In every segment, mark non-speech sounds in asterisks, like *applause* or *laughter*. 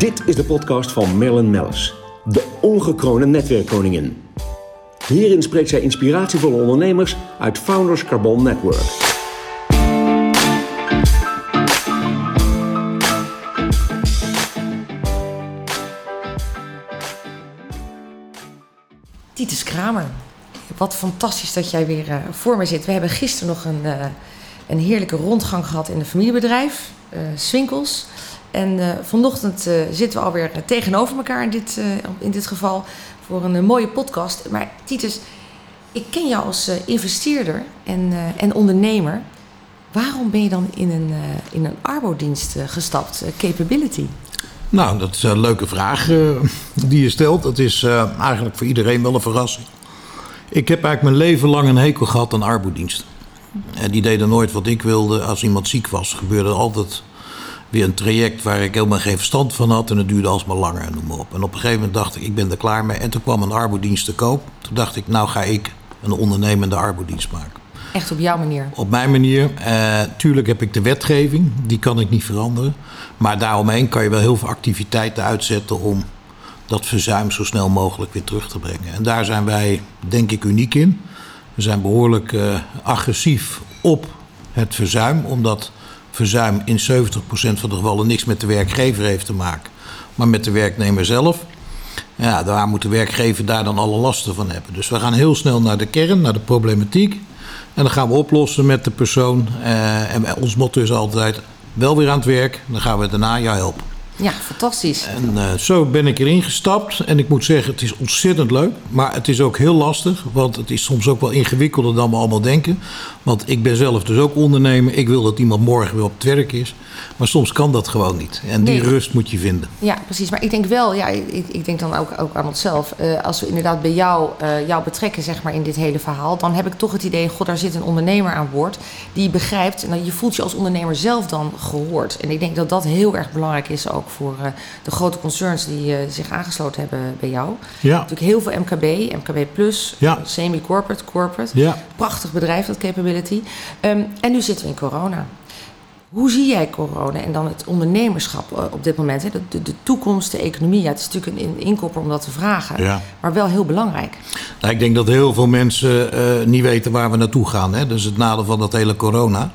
Dit is de podcast van Marilyn Mellis, de ongekroonde netwerkkoningin. Hierin spreekt zij inspiratievolle ondernemers uit Founders Carbon Network. Titus Kramer, wat fantastisch dat jij weer uh, voor me zit. We hebben gisteren nog een, uh, een heerlijke rondgang gehad in een familiebedrijf, uh, Swinkels. En vanochtend zitten we alweer tegenover elkaar in dit, in dit geval voor een mooie podcast. Maar Titus, ik ken jou als investeerder en, en ondernemer. Waarom ben je dan in een, in een arbodienst gestapt, Capability? Nou, dat is een leuke vraag die je stelt. Dat is eigenlijk voor iedereen wel een verrassing. Ik heb eigenlijk mijn leven lang een hekel gehad aan arbodiensten. En die deden nooit wat ik wilde. Als iemand ziek was, gebeurde altijd weer een traject waar ik helemaal geen verstand van had. En het duurde alsmaar langer en noem maar op. En op een gegeven moment dacht ik, ik ben er klaar mee. En toen kwam een arbodienst te koop. Toen dacht ik, nou ga ik een ondernemende arbodienst maken. Echt op jouw manier? Op mijn manier. Uh, tuurlijk heb ik de wetgeving, die kan ik niet veranderen. Maar daaromheen kan je wel heel veel activiteiten uitzetten om dat verzuim zo snel mogelijk weer terug te brengen. En daar zijn wij, denk ik, uniek in. We zijn behoorlijk uh, agressief op het verzuim, omdat verzuim in 70% van de gevallen niks met de werkgever heeft te maken, maar met de werknemer zelf. Ja, daar moet de werkgever daar dan alle lasten van hebben. Dus we gaan heel snel naar de kern, naar de problematiek. En dan gaan we oplossen met de persoon. Uh, en ons motto is altijd: wel weer aan het werk, dan gaan we daarna jou helpen. Ja, fantastisch. En uh, zo ben ik erin gestapt. En ik moet zeggen, het is ontzettend leuk. Maar het is ook heel lastig. Want het is soms ook wel ingewikkelder dan we allemaal denken. Want ik ben zelf dus ook ondernemer. Ik wil dat iemand morgen weer op het werk is. Maar soms kan dat gewoon niet. En die rust moet je vinden. Ja, precies. Maar ik denk wel, ja, ik, ik denk dan ook, ook aan onszelf. Uh, als we inderdaad bij jou, uh, jou betrekken zeg maar, in dit hele verhaal... dan heb ik toch het idee, god, daar zit een ondernemer aan boord... die begrijpt, en je voelt je als ondernemer zelf dan gehoord. En ik denk dat dat heel erg belangrijk is ook voor uh, de grote concerns... die zich aangesloten hebben bij jou. Ja. Natuurlijk heel veel MKB, MKB Plus, ja. semi-corporate, corporate. Ja. Prachtig bedrijf, dat Capability. Um, en nu zitten we in corona. Hoe zie jij corona en dan het ondernemerschap op dit moment? Hè? De, de, toekomst, de economie. Ja, het is natuurlijk een inkopper om dat te vragen, ja. maar wel heel belangrijk. Nou, ik denk dat heel veel mensen uh, niet weten waar we naartoe gaan. Hè? Is het nadeel van dat hele corona.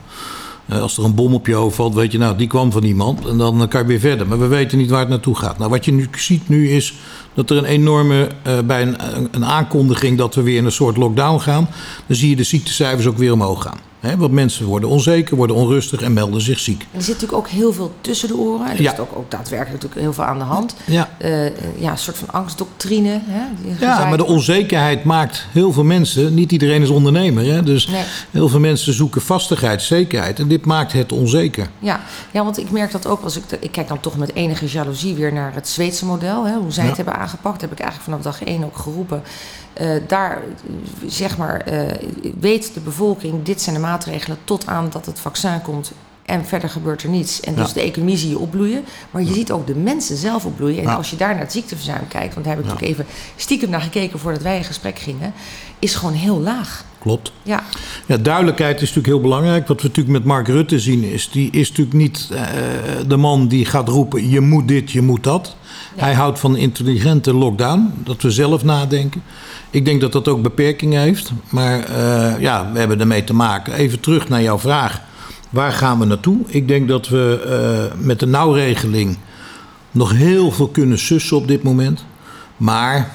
Uh, als er een bom op je hoofd valt, weet je, nou, die kwam van iemand. En dan kan je weer verder. Maar we weten niet waar het naartoe gaat. Nou, wat je nu ziet nu is dat er een enorme, uh, bij een, een aankondiging dat we weer in een soort lockdown gaan. Dan zie je de ziektecijfers ook weer omhoog gaan. He, want mensen worden onzeker, worden onrustig en melden zich ziek. En er zit natuurlijk ook heel veel tussen de oren. Er ja. is ook, ook daadwerkelijk natuurlijk heel veel aan de hand. Ja, uh, ja een soort van angstdoctrine. Hè, ja maar de onzekerheid maakt heel veel mensen... Niet iedereen is ondernemer. Hè? Dus nee. heel veel mensen zoeken vastigheid, zekerheid. En dit maakt het onzeker. Ja, ja want ik merk dat ook als ik... Ik kijk dan toch met enige jaloezie weer naar het Zweedse model. Hè, hoe zij Ja. het hebben aangepakt. heb ik eigenlijk vanaf dag één ook geroepen. Uh, daar zeg maar, uh, weet de bevolking, dit zijn de maatregelen tot aan dat het vaccin komt. En verder gebeurt er niets. En dus Ja. de economie zie je opbloeien. Maar je ziet ook de mensen zelf opbloeien. En Ja. als je daar naar het ziekteverzuim kijkt, want daar heb ik natuurlijk even stiekem naar gekeken voordat wij in gesprek gingen, is gewoon heel laag. Klopt. Ja, Ja, duidelijkheid is natuurlijk heel belangrijk. Wat we natuurlijk met Mark Rutte zien is... die is natuurlijk niet uh, de man die gaat roepen... je moet dit, je moet dat. Hij houdt van intelligente lockdown. Dat we zelf nadenken. Ik denk dat dat ook beperkingen heeft. Maar uh, ja, we hebben ermee te maken. Even terug naar jouw vraag. Waar gaan we naartoe? Ik denk dat we uh, met de nauwregeling... nog heel veel kunnen sussen op dit moment. Maar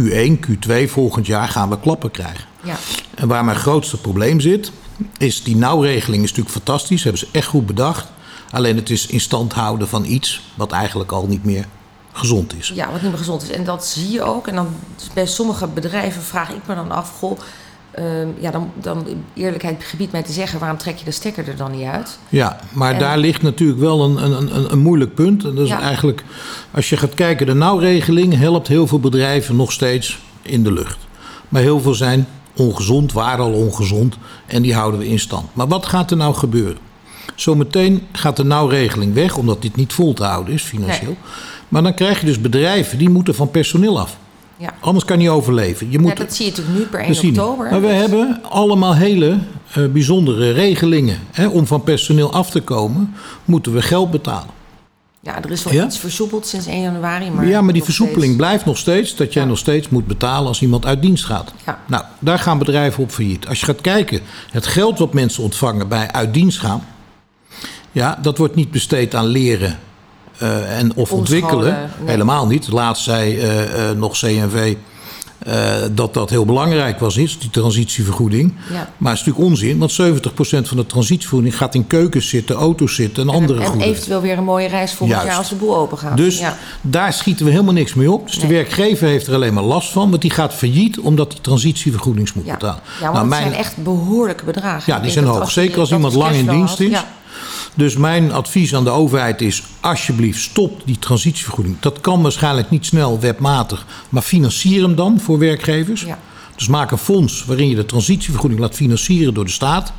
Q1, Q2 volgend jaar gaan we klappen krijgen. ja. En waar mijn grootste probleem zit, is die nauwregeling is natuurlijk fantastisch. Hebben ze echt goed bedacht. Alleen het is in stand houden van iets wat eigenlijk al niet meer gezond is. ja, wat niet meer gezond is. En dat zie je ook. En dan bij sommige bedrijven vraag ik me dan af, goh, uh, ja, dan, dan eerlijkheid gebiedt mij te zeggen, waarom trek je de stekker er dan niet uit? Ja, maar En- daar ligt natuurlijk wel een, een, een, een moeilijk punt. En dat is Ja. eigenlijk, als je gaat kijken, de nauwregeling helpt heel veel bedrijven nog steeds in de lucht. Maar heel veel zijn ongezond, waren al ongezond en die houden we in stand. Maar wat gaat er nou gebeuren? Zometeen gaat de nauwregeling weg, omdat dit niet vol te houden is financieel. Nee. Maar dan krijg je dus bedrijven die moeten van personeel af. Ja. Anders kan je niet overleven. Je moet ja, dat zie je natuurlijk nu per 1 we zien het. oktober. Maar we hebben allemaal hele uh, bijzondere regelingen. Hè? Om van personeel af te komen, moeten we geld betalen. Ja, er is wel Ja? iets versoepeld sinds 1 januari. Maar ja, maar die versoepeling steeds- blijft nog steeds dat jij Ja. nog steeds moet betalen als iemand uit dienst gaat. Ja. Nou, daar gaan bedrijven op failliet. Als je gaat kijken, het geld wat mensen ontvangen bij uit dienst gaan, ja, dat wordt niet besteed aan leren eh, en of ontwikkelen. Helemaal niet. Laatst zei eh, eh, nog CNV dat dat heel belangrijk was, is die transitievergoeding. Ja. Maar het is natuurlijk onzin, want 70% van de transitievergoeding gaat in keukens zitten, auto's zitten en andere en goederen. eventueel weer een mooie reis volgend Juist. jaar als de boel open gaat. Dus ja. daar schieten we helemaal niks mee op. Dus de werkgever heeft er alleen maar last van, want die gaat failliet omdat die transitievergoedings moet betalen. ja, want Nou, het zijn echt behoorlijke bedragen. Ja, die zijn hoog. Zeker als iemand lang in dienst had, is. Ja. Dus mijn advies aan de overheid is: alsjeblieft, stop die transitievergoeding. Dat kan waarschijnlijk niet snel wetmatig, maar financier hem dan voor werkgevers. Ja. Dus maak een fonds waarin je de transitievergoeding laat financieren door de staat.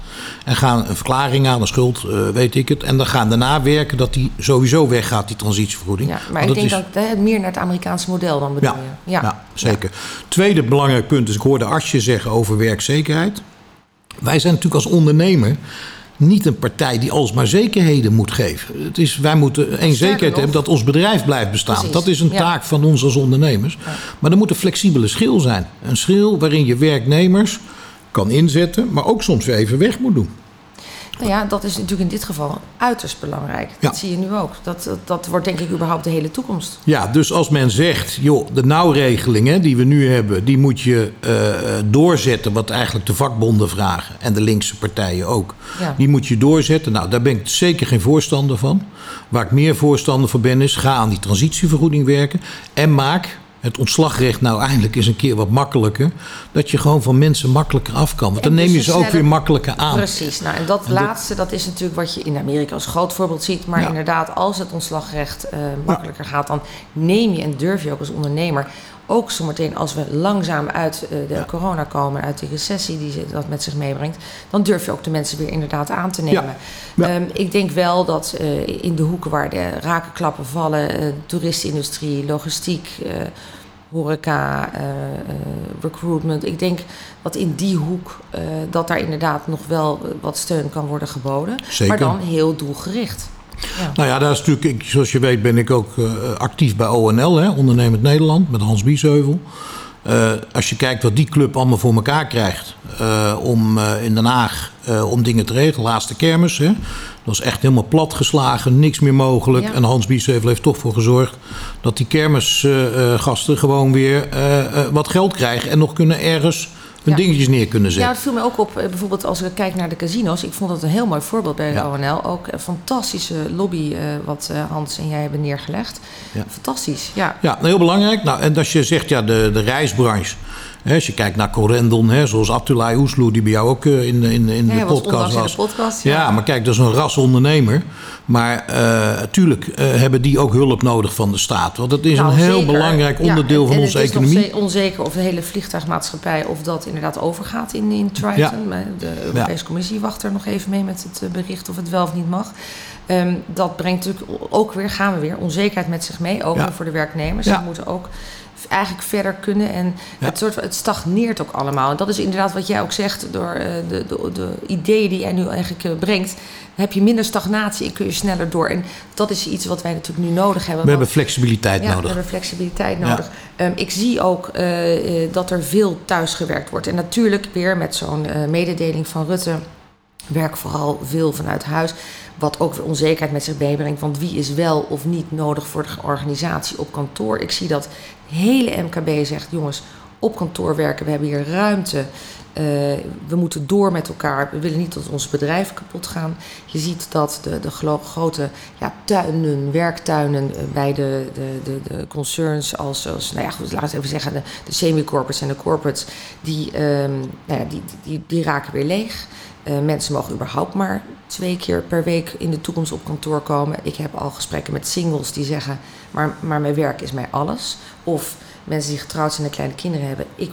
En ga een verklaring aan, een schuld, eh, weet ik het. En dan gaan daarna werken dat die sowieso weggaat, die transitievergoeding. Ja, maar Want ik denk is- dat het meer naar het Amerikaanse model dan bedoel ja, je. ja. zeker. Tweede belangrijk punt is, ik hoorde Asje zeggen over werkzekerheid. Wij zijn natuurlijk als ondernemer niet een partij die alsmaar zekerheden moet geven. Het is, wij moeten één zekerheid hebben dat ons bedrijf blijft bestaan. Precies, Dat is een ja. taak van ons als ondernemers. Maar er moet een flexibele schil zijn. Een schil waarin je werknemers kan inzetten, maar ook soms weer even weg moet doen. Nou ja, dat is natuurlijk in dit geval uiterst belangrijk. Ja. Dat zie je nu ook. Dat, dat, dat wordt denk ik überhaupt de hele toekomst. Ja, dus als men zegt, joh, de nauwregeling hè, die we nu hebben, die moet je eh, doorzetten, wat eigenlijk de vakbonden vragen en de linkse partijen ook. Ja. Die moet je doorzetten. Nou, daar ben ik zeker geen voorstander van. Waar ik meer voorstander van ben, is ga aan die transitievergoeding werken en maak het ontslagrecht nou eindelijk eens een keer wat makkelijker. Dat je gewoon van mensen makkelijker af kan. Want dan neem dus je ze ook weer makkelijker aan. Precies. Nou, en dat En laatste, dat is natuurlijk wat je in Amerika als groot voorbeeld ziet. Maar Ja. inderdaad, als het ontslagrecht eh, makkelijker gaat, dan neem je en durf je ook als ondernemer. Ook zometeen als we langzaam uit eh, de corona komen, uit die recessie die dat met zich meebrengt, dan durf je ook de mensen weer inderdaad aan te nemen. Ja. Ehm, ik denk wel dat eh, in de hoeken waar de rakenklappen vallen, toeristenindustrie, logistiek, horeca, eh, recruitment. Ik denk dat in die hoek eh, dat daar inderdaad nog wel wat steun kan worden geboden. Zeker. Maar dan heel doelgericht. Ja. Nou ja, daar is natuurlijk, zoals je weet ben ik ook actief bij ONL, hè, Ondernemend Nederland, met Hans Biesheuvel. Als je kijkt wat die club allemaal voor elkaar krijgt om in Den Haag om dingen te regelen. Laatste kermis, hè. Dat is echt helemaal platgeslagen, niks meer mogelijk. Ja. En Hans Biesheuvel heeft toch voor gezorgd dat die kermisgasten gewoon weer eh, eh, wat geld krijgen en nog kunnen ergens hun Ja. dingetjes neer kunnen Ja, zetten. het viel me ook op, eh, bijvoorbeeld als ik kijk naar de casino's. Ik vond dat een heel mooi voorbeeld bij de Ja. ONL. Ook een fantastische lobby eh, wat eh, Hans en jij hebben neergelegd. Ja. Fantastisch, ja. Ja, nou, heel belangrijk. Nou, en als je zegt, ja, de, de reisbranche. Als je kijkt naar Corendon, hè, zoals Abdullah Oesloe, die bij jou ook eh, in, in, in Ja, de podcast was. de podcast, ja. ja. maar kijk, dat is een ras ondernemer. Maar natuurlijk hebben die ook hulp nodig van de staat. Want dat is Nou, een heel zeker. belangrijk Ja, onderdeel en- van en onze het is economie. nog onzeker of de hele vliegtuigmaatschappij of dat inderdaad overgaat in, in Triton. De Europese Commissie wacht er nog even mee met het eh, bericht of het wel of niet mag. Ehm, dat brengt natuurlijk ook weer, gaan we weer, onzekerheid met zich mee. Ook voor de werknemers. Ze moeten ook eigenlijk verder kunnen. En Ja. het, soort, het stagneert ook allemaal. En dat is inderdaad wat jij ook zegt door eh, de, de, de ideeën die jij nu eigenlijk eh, brengt. Heb je minder stagnatie en kun je sneller door. En dat is iets wat wij natuurlijk nu nodig hebben. We hebben flexibiliteit ja, nodig. we hebben flexibiliteit Ja. nodig. Ehm, ik zie ook eh, dat er veel thuisgewerkt wordt. En natuurlijk weer met zo'n mededeling van Rutte. Werk vooral veel vanuit huis. Wat ook weer onzekerheid met zich meebrengt. Want wie is wel of niet nodig voor de organisatie op kantoor? Ik zie dat hele MKB zegt: jongens, op kantoor werken, we hebben hier ruimte. Eh, we moeten door met elkaar. We willen niet dat ons bedrijf kapot gaan. Je ziet dat de, de grote ja, tuinen, werktuinen eh, bij de, de, de, concerns, als, als nou ja, laten we even zeggen, de, semi-corporates en de corporates, die, ehm, nou ja, die, die, die raken weer leeg. Eh, mensen mogen überhaupt maar twee keer per week in de toekomst op kantoor komen. Ik heb al gesprekken met singles die zeggen: maar, maar mijn werk is mij alles. Of mensen die getrouwd zijn en kleine kinderen hebben: ik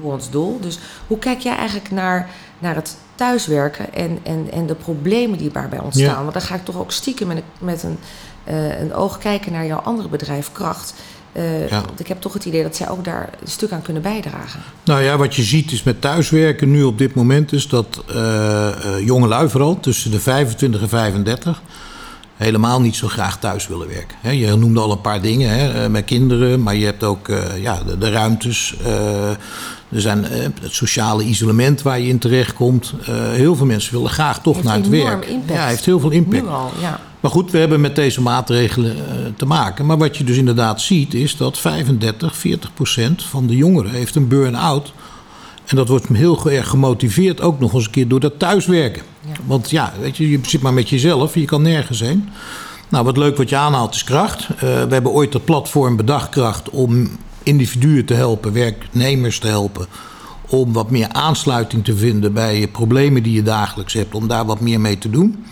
word dol. Dus hoe kijk jij eigenlijk naar, naar het thuiswerken en, en, en de problemen die daarbij ontstaan? Ja. Want dan ga ik toch ook stiekem met een, met een, eh, een oog kijken naar jouw andere bedrijf, Kracht. Eh, Ja. Want ik heb toch het idee dat zij ook daar een stuk aan kunnen bijdragen. Nou ja, wat je ziet is met thuiswerken nu op dit moment is dat eh eh jongelui vooral tussen de 25 en 35 helemaal niet zo graag thuis willen werken. Je noemde al een paar dingen eh, met kinderen, maar je hebt ook eh, ja, de, de ruimtes. eh, er zijn het sociale isolement waar je in terechtkomt. Heel veel mensen willen graag toch naar het werk. impact. Ja, heeft heel veel impact. Nu al, ja. Maar goed, we hebben met deze maatregelen te maken. Maar wat je dus inderdaad ziet is dat 35, 40 procent van de jongeren heeft een burn-out. En dat wordt heel erg gemotiveerd ook nog eens een keer door dat thuiswerken. Ja. Want ja, weet je, je zit maar met jezelf, je kan nergens heen. Nou, wat leuk wat je aanhaalt is kracht. Eh, we hebben ooit dat platform bedacht, kracht, om individuen te helpen, werknemers te helpen. Om wat meer aansluiting te vinden bij problemen die je dagelijks hebt, om daar wat meer mee te doen.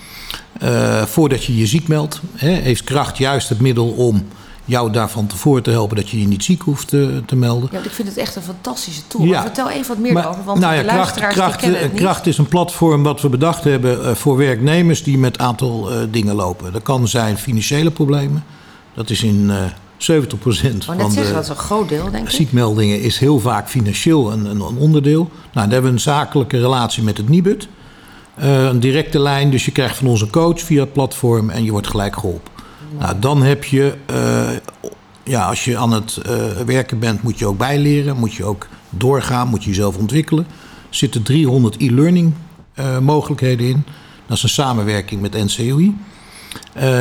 Eh, voordat je je ziek meldt, hè, heeft kracht juist het middel om jou daarvan tevoren te helpen dat je je niet ziek hoeft te, te melden. Ja, ik vind het echt een fantastische tool. Ja. Vertel even wat meer Maar, over, want nou ja, de kracht, luisteraars kracht, die is een platform wat we bedacht hebben eh, voor werknemers die met een aantal eh, dingen lopen. Dat kan zijn financiële problemen. Dat is in eh 70% Ik wou van net zeggen, dat de is een groot deel, denk ik. ziekmeldingen is heel vaak financieel een, een, een onderdeel. Nou, dan hebben we een zakelijke relatie met het Nibud. Eh, een directe lijn, dus je krijgt van ons een coach via het platform en je wordt gelijk geholpen. Nou, dan heb je, eh, ja, als je aan het eh, werken bent, moet je ook bijleren, moet je ook doorgaan, moet je jezelf ontwikkelen. Er zitten 300 e-learning eh, mogelijkheden in. Dat is een samenwerking met NCOI.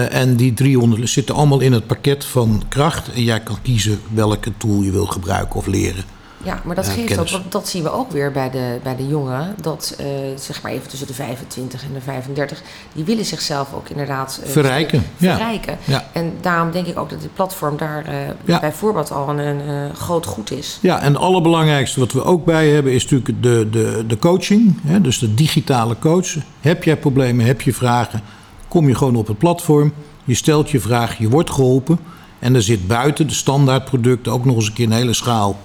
En die 300 zitten allemaal in het pakket van kracht. En jij kan kiezen welke tool je wil gebruiken of leren. Ja, maar dat geeft ook, want dat zien we ook weer bij de, bij de jongeren. Dat eh, zeg maar even tussen de 25 en de 35, die willen zichzelf ook inderdaad eh, Verrijken, ja. verrijken. Ja. En daarom denk ik ook dat dit platform daar Ja. bijvoorbeeld al een, een groot goed is. Ja, en het allerbelangrijkste wat we ook bij hebben is natuurlijk de, de, de coaching. Hè, dus de digitale coach. Heb jij problemen, heb je vragen, kom je gewoon op het platform. Je stelt je vraag, je wordt geholpen. En er zit buiten de standaardproducten ook nog eens een keer een hele schaal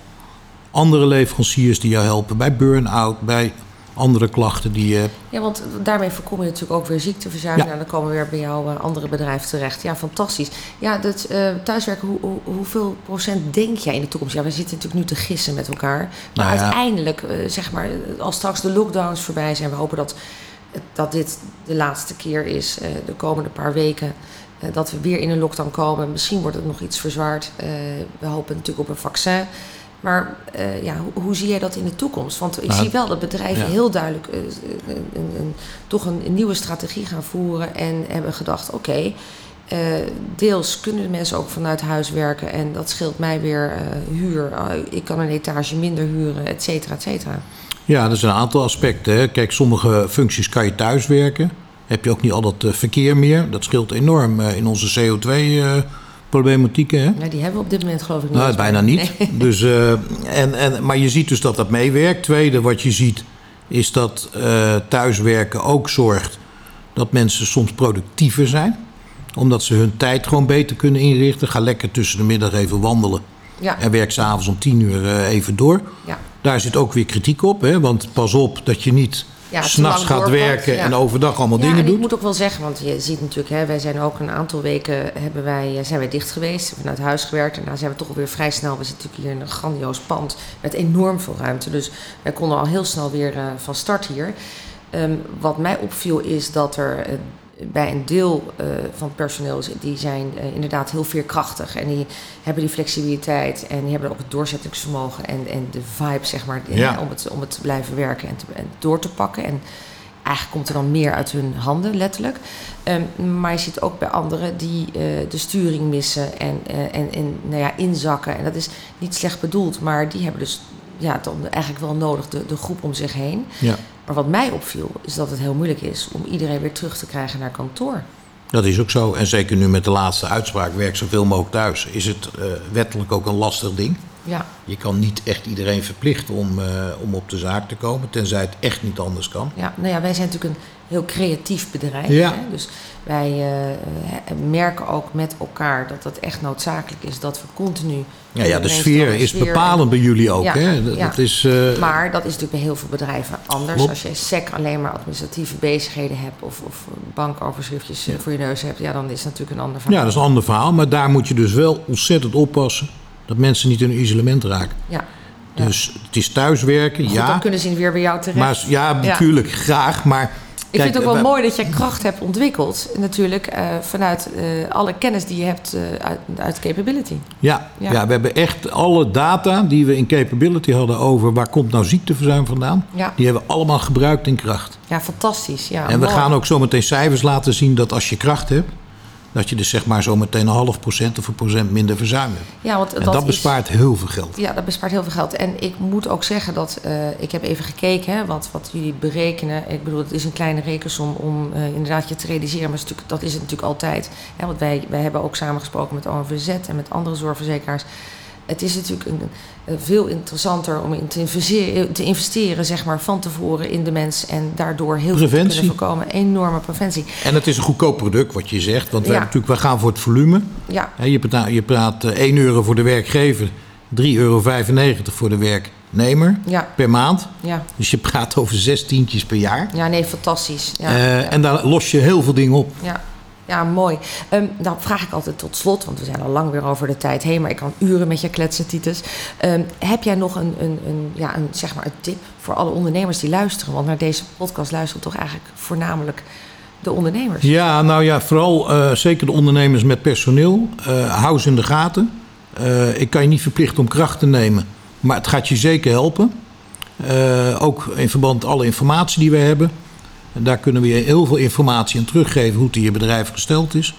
andere leveranciers die jou helpen bij burn-out, bij andere klachten die je hebt. Ja, want daarmee voorkom je natuurlijk ook weer ziekteverzuim. Ja. En dan komen we weer bij jouw eh, andere bedrijf terecht. Ja, fantastisch. Ja, dat eh, thuiswerken, hoe, hoe, hoeveel procent denk jij in de toekomst? Ja, we zitten natuurlijk nu te gissen met elkaar. Maar Nou ja. uiteindelijk, eh, zeg maar, als straks de lockdowns voorbij zijn, we hopen dat, dat dit de laatste keer is, de komende paar weken. dat we weer in een lockdown komen. Misschien wordt het nog iets verzwaard. We hopen natuurlijk op een vaccin. Maar eh, ja, hoe, hoe zie jij dat in de toekomst? Want ik Nou, zie wel dat bedrijven ja. heel duidelijk eh, een, een, toch een, een nieuwe strategie gaan voeren. En hebben gedacht, oké, eh, deels kunnen de mensen ook vanuit huis werken. En dat scheelt mij weer eh, huur. Eh, ik kan een etage minder huren, et cetera, et cetera. Ja, er zijn een aantal aspecten. Hè. Kijk, sommige functies kan je thuis werken. Heb je ook niet al dat eh, verkeer meer. Dat scheelt enorm eh, in onze CO2-problematieken. hè. Ja, die hebben we op dit moment geloof ik niet. Nou, eens bijna niet. Nee. *laughs* Dus, eh, en, en, maar je ziet dus dat dat meewerkt. Tweede, wat je ziet, is dat eh, thuiswerken ook zorgt dat mensen soms productiever zijn. Omdat ze hun tijd gewoon beter kunnen inrichten. Ga lekker tussen de middag even wandelen. Ja, En werk s'avonds om tien uur eh, even door. ja. Daar zit ook weer kritiek op. Hè? Want pas op dat je niet Ja, s'nachts gaat werken ja. en overdag allemaal Ja, dingen en ik doet. moet ook wel zeggen, want je ziet natuurlijk, hè, wij zijn ook een aantal weken hebben wij, eh, zijn wij dicht geweest, vanuit huis gewerkt. En daar zijn we toch alweer vrij snel. We zitten natuurlijk hier in een grandioos pand met enorm veel ruimte. Dus wij konden al heel snel weer eh, van start hier. Ehm, wat mij opviel is dat er eh, bij een deel eh, van het personeel, die zijn eh, inderdaad heel veerkrachtig. En die hebben die flexibiliteit en die hebben ook het doorzettingsvermogen en, en de vibe, zeg maar, Ja. om, het, om het te blijven werken en, te, en door te pakken. En eigenlijk komt er dan meer uit hun handen, letterlijk. Ehm, maar je ziet ook bij anderen die eh, de sturing missen en, eh, en, en nou ja, inzakken. En dat is niet slecht bedoeld, maar die hebben dus ja, dan eigenlijk wel nodig de, de groep om zich heen. Ja, Maar wat mij opviel, is dat het heel moeilijk is om iedereen weer terug te krijgen naar kantoor. dat is ook zo. En zeker nu met de laatste uitspraak, werk zoveel mogelijk thuis, is het eh, wettelijk ook een lastig ding. Ja, Je kan niet echt iedereen verplichten om, eh, om op de zaak te komen, tenzij het echt niet anders kan. ja, nou ja, wij zijn natuurlijk een heel creatief bedrijf. Ja. Hè? Dus wij eh, merken ook met elkaar dat het echt noodzakelijk is dat we continu. Ja, ja de sfeer is sfeer bepalend bij jullie ook. Ja, hè? Dat, ja. dat is, eh, Maar dat is natuurlijk bij heel veel bedrijven anders. Klopt. Als je SEC alleen maar administratieve bezigheden hebt of, of bankoverschriftjes voor je neus hebt, ja, dan is het natuurlijk een ander verhaal. ja, dat is een ander verhaal. Maar daar moet je dus wel ontzettend oppassen dat mensen niet in een isolement raken. Ja. Dus het is thuiswerken, Goed, ja. dan kunnen ze weer bij jou terecht. Maar ja, Ja. natuurlijk, graag. Maar Ik vind het ook wel mooi dat jij kracht hebt ontwikkeld. Natuurlijk eh, vanuit eh, alle kennis die je hebt eh, uit, uit capability. Ja, Ja. ja. we hebben echt alle data die we in capability hadden over waar komt nou ziekteverzuim vandaan. Ja. Die hebben we allemaal gebruikt in kracht. Ja, fantastisch. Ja, en we gaan ook zometeen cijfers laten zien dat als je kracht hebt, dat je dus zeg maar zometeen een half procent of een procent minder verzuim hebt. Ja, want En dat, dat, is- bespaart heel veel geld. Ja, dat bespaart heel veel geld. En ik moet ook zeggen dat eh, ik heb even gekeken hè, wat, wat jullie berekenen. Ik bedoel, het is een kleine rekensom om eh, inderdaad je te realiseren. Maar dat is, dat is het natuurlijk altijd. Hè, want wij, wij hebben ook samengesproken met ONVZ en met andere zorgverzekeraars. Het is natuurlijk een, veel interessanter om in te investeren, te investeren zeg maar, van tevoren in de mens. En daardoor heel veel te Preventie. kunnen voorkomen. Enorme preventie. En het is een goedkoop product wat je zegt, want we, Ja. natuurlijk, we gaan voor het volume. Ja, Je praat, je praat eh, 1 euro voor de werkgever, 3,95 euro voor de werknemer ja, per maand. ja. Dus je praat over zes tientjes per jaar. ja nee, fantastisch. Ja, Eh, ja. En daar los je heel veel dingen op. Ja, ja mooi. Ehm nou vraag ik altijd tot slot, want we zijn al lang weer over de tijd heen, maar ik kan uren met je kletsen, Titus. Ehm, heb jij nog een, een, een, ja, een, zeg maar een tip voor alle ondernemers die luisteren? Want naar deze podcast luisteren toch eigenlijk voornamelijk de ondernemers. Ja, nou ja, vooral eh, zeker de ondernemers met personeel. eh hou ze in de gaten. Eh, ik kan je niet verplichten om kracht te nemen, maar het gaat je zeker helpen. Ook in verband met alle informatie die we hebben. Daar kunnen we je heel veel informatie aan teruggeven hoe het in je bedrijf gesteld is.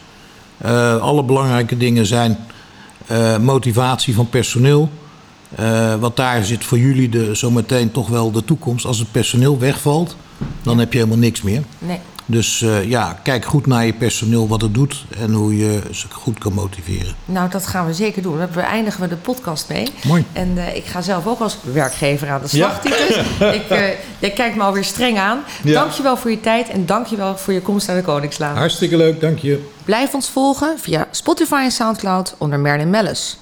Eh, alle belangrijke dingen zijn eh, motivatie van personeel. Eh, want daar zit voor jullie de, zometeen toch wel de toekomst. Als het personeel wegvalt, dan heb je helemaal niks meer. Nee. Dus eh, ja, kijk goed naar je personeel wat het doet en hoe je ze goed kan motiveren. Nou, dat gaan we zeker doen. Daar beëindigen we de podcast mee. Mooi. En eh, ik ga zelf ook als werkgever aan de slag, Titus. *laughs* Ik, eh, jij kijkt me alweer streng aan. Ja. Dankjewel voor je tijd en dankjewel voor je komst naar de Koningslaan. Hartstikke leuk, dank je. Blijf ons volgen via Spotify en Soundcloud onder Merlin Mellis.